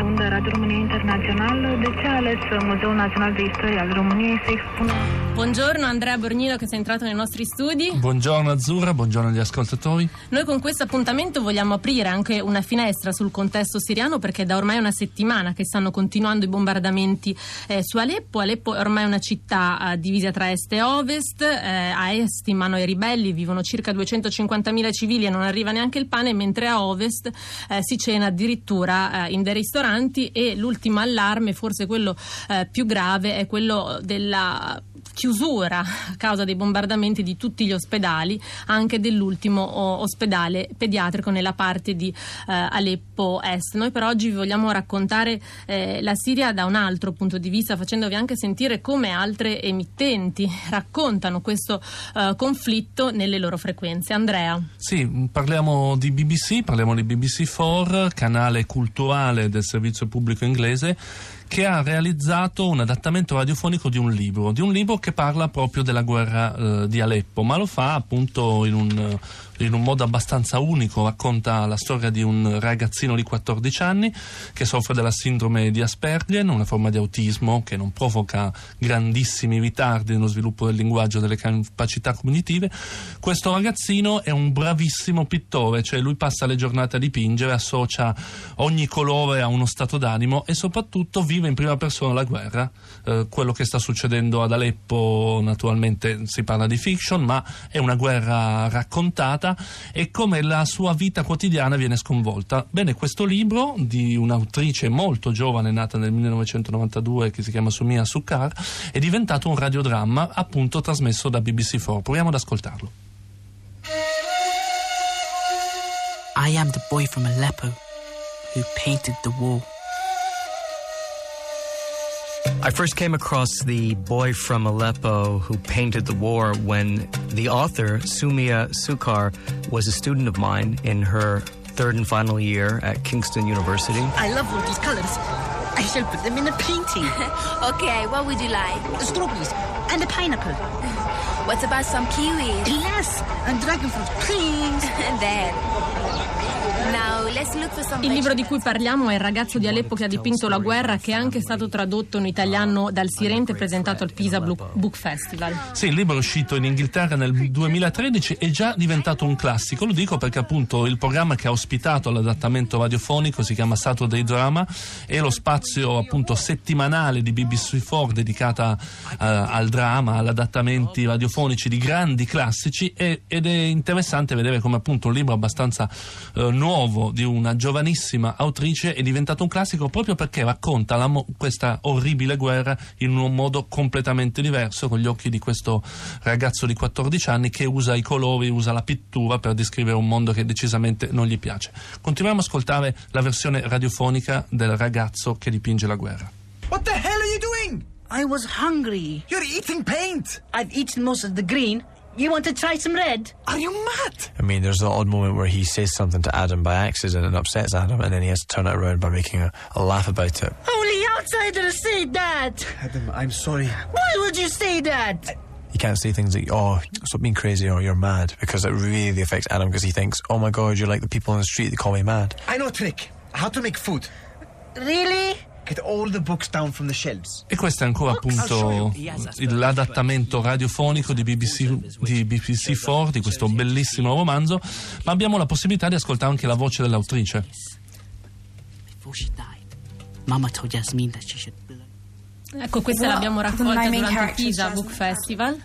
Unde Radio România Internațională, de ce a ales Muzeul Național de Istorie al României să expună Buongiorno Andrea Borgnino che sei entrato nei nostri studi. Buongiorno Azzurra, buongiorno agli ascoltatori. Noi con questo appuntamento vogliamo aprire anche una finestra sul contesto siriano perché da ormai una settimana che stanno continuando i bombardamenti eh, su Aleppo. Aleppo è ormai una città eh, divisa tra est e ovest. Eh, a est in mano ai ribelli vivono circa 250.000 civili e non arriva neanche il pane, mentre a ovest eh, si cena addirittura eh, in dei ristoranti e l'ultimo allarme, forse quello eh, più grave, è quello della chiusura a causa dei bombardamenti di tutti gli ospedali, anche dell'ultimo ospedale pediatrico nella parte di eh, Aleppo Est. Noi per oggi vi vogliamo raccontare eh, la Siria da un altro punto di vista, facendovi anche sentire come altre emittenti raccontano questo eh, conflitto nelle loro frequenze. Andrea. Sì, parliamo di BBC, parliamo di BBC4, canale culturale del servizio pubblico inglese, che ha realizzato un adattamento radiofonico di un libro, di un libro che parla proprio della guerra eh, di Aleppo, ma lo fa appunto in un, in un modo abbastanza unico, racconta la storia di un ragazzino di 14 anni che soffre della sindrome di Asperger, una forma di autismo che non provoca grandissimi ritardi nello sviluppo del linguaggio e delle capacità cognitive. Questo ragazzino è un bravissimo pittore, cioè lui passa le giornate a dipingere, associa ogni colore a uno stato d'animo e soprattutto vive in prima persona la guerra. Eh, quello che sta succedendo ad Aleppo naturalmente si parla di fiction, ma è una guerra raccontata e come la sua vita quotidiana viene sconvolta. Bene, questo libro di un'autrice molto giovane, nata nel 1992, che si chiama Sumia Sukkar, è diventato un radiodramma appunto trasmesso da BBC4. Proviamo ad ascoltarlo. I am the boy from Aleppo who painted the wall. I first came across the boy from Aleppo who painted the war when the author, Sumia Sukar, was a student of mine in her third and final year at Kingston University. I love all these colors. I shall put them in a painting. Okay, what would you like? Strawberries and a pineapple. What about some kiwis? Yes, and dragon fruit, please. there. Il libro di cui parliamo è Il ragazzo di Aleppo che ha dipinto la guerra, che è anche stato tradotto in italiano dal Sirente e presentato al Pisa Book Festival. Sì, il libro è uscito in Inghilterra nel 2013 è già diventato un classico. Lo dico perché appunto il programma che ha ospitato l'adattamento radiofonico si chiama Saturday Drama è lo spazio appunto settimanale di BBC4 dedicata eh, al dramma, agli adattamenti radiofonici di grandi classici e- ed è interessante vedere come appunto un libro abbastanza eh, nuovo di una giovanissima autrice è diventato un classico proprio perché racconta la mo- questa orribile guerra in un modo completamente diverso con gli occhi di questo ragazzo di 14 anni che usa i colori, usa la pittura per descrivere un mondo che decisamente non gli piace. Continuiamo ad ascoltare la versione radiofonica del ragazzo che dipinge la guerra. What the hell are you doing? I was hungry. You're eating paint. I've eaten most of the green. You want to try some red? Are you mad? I mean, there's the odd moment where he says something to Adam by accident and upsets Adam, and then he has to turn it around by making a, a laugh about it. Only outsiders say that. Adam, I'm sorry. Why would you say that? You can't say things like, oh, stop being crazy or you're mad, because it really affects Adam because he thinks, oh my god, you're like the people on the street that call me mad. I know a trick. How to make food. Really? Get all the books down from the shelves. E questo è ancora appunto l'adattamento radiofonico di BBC, di BBC4 di questo bellissimo romanzo, ma abbiamo la possibilità di ascoltare anche la voce dell'autrice. Before she died, Mama told Yasmin that she should blow. Ecco, questa l'abbiamo raccolta main durante il character is Pisa. Book Festival.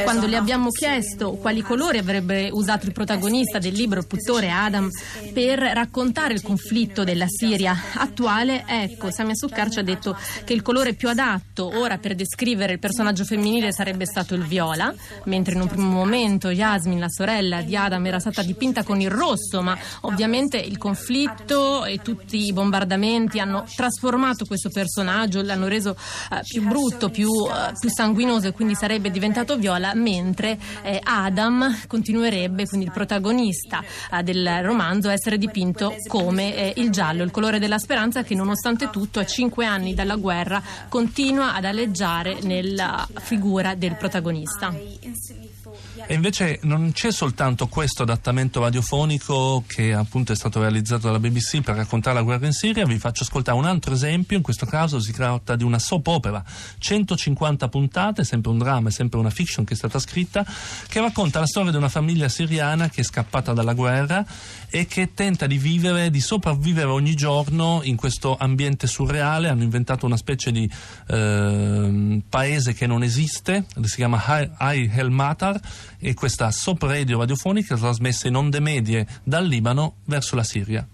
E quando le abbiamo chiesto quali colori avrebbe usato il protagonista del libro, il pittore Adam, per raccontare il conflitto della Siria attuale, ecco, Samia Sukkar ci ha detto che il colore più adatto ora per descrivere il personaggio femminile sarebbe stato il viola, mentre in un primo momento Yasmin, la sorella di Adam, era stata dipinta con il rosso, ma ovviamente il conflitto e tutti i bombardamenti hanno trasformato questo personaggio, l'hanno reso eh, più brutto, più, eh, più sanguinoso sanguinoso e quindi sarebbe diventato viola, mentre eh, Adam continuerebbe, quindi il protagonista eh, del romanzo, a essere dipinto come eh, il giallo, il colore della speranza che nonostante tutto a cinque anni dalla guerra continua ad aleggiare nella figura del protagonista. E invece non c'è soltanto questo adattamento radiofonico che appunto è stato realizzato dalla BBC per raccontare la guerra in Siria, vi faccio ascoltare un altro esempio, in questo caso si tratta di una soap opera, 150 puntate, sempre un dramma, sempre una fiction che è stata scritta, che racconta la storia di una famiglia siriana che è scappata dalla guerra e che tenta di vivere, di sopravvivere ogni giorno in questo ambiente surreale, hanno inventato una specie di eh, paese che non esiste, si chiama Hai El e questa soap radio radiofonica trasmessa in onde medie dal Libano verso la Siria.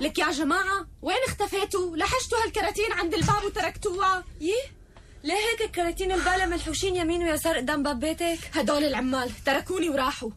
لك يا جماعة وين اختفيتوا؟ لحشتوا هالكراتين عند الباب وتركتوها يي ليه هيك الكراتين البالة ملحوشين يمين ويسار قدام باب بيتك؟ هدول العمال تركوني وراحوا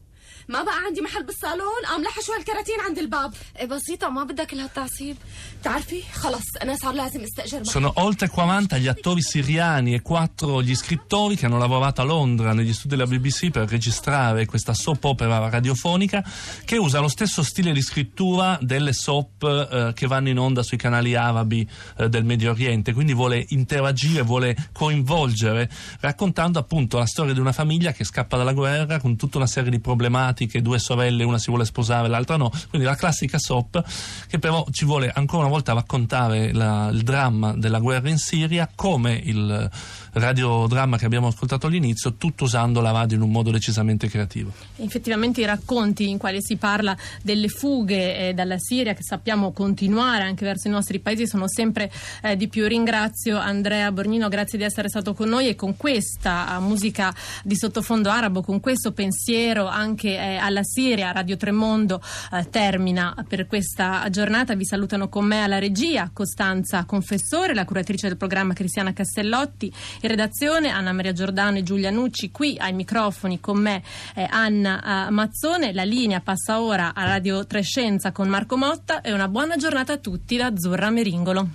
ما بقى عندي محل بالصالون قام لحشوا هالكراتين عند الباب ايه بسيطة ما بدك كل هالتعصيب تعرفي خلص أنا صار لازم استأجر Sono oltre 40 gli attori siriani e 4 gli scrittori che hanno lavorato a Londra negli studi della BBC per registrare questa soap opera radiofonica che usa lo stesso stile di scrittura delle soap eh, che vanno in onda sui canali arabi eh, del Medio Oriente, quindi vuole interagire, vuole coinvolgere, raccontando appunto la storia di una famiglia che scappa dalla guerra con tutta una serie di problematiche che due sorelle, una si vuole sposare, l'altra no. Quindi la classica soap che però ci vuole ancora una volta raccontare la, il dramma della guerra in Siria come il radiodramma che abbiamo ascoltato all'inizio, tutto usando la radio in un modo decisamente creativo. Effettivamente i racconti in quali si parla delle fughe eh, dalla Siria che sappiamo continuare anche verso i nostri paesi sono sempre eh, di più. Ringrazio Andrea Borgnino, grazie di essere stato con noi e con questa uh, musica di sottofondo arabo, con questo pensiero anche eh, alla Siria, Radio Tremondo eh, termina per questa giornata. Vi salutano con me alla regia Costanza Confessore, la curatrice del programma Cristiana Castellotti in redazione Anna Maria Giordano e Giulia Nucci, qui ai microfoni con me eh, Anna eh, Mazzone. La linea passa ora a Radio Trescenza con Marco Motta e una buona giornata a tutti da Azzurra Meringolo.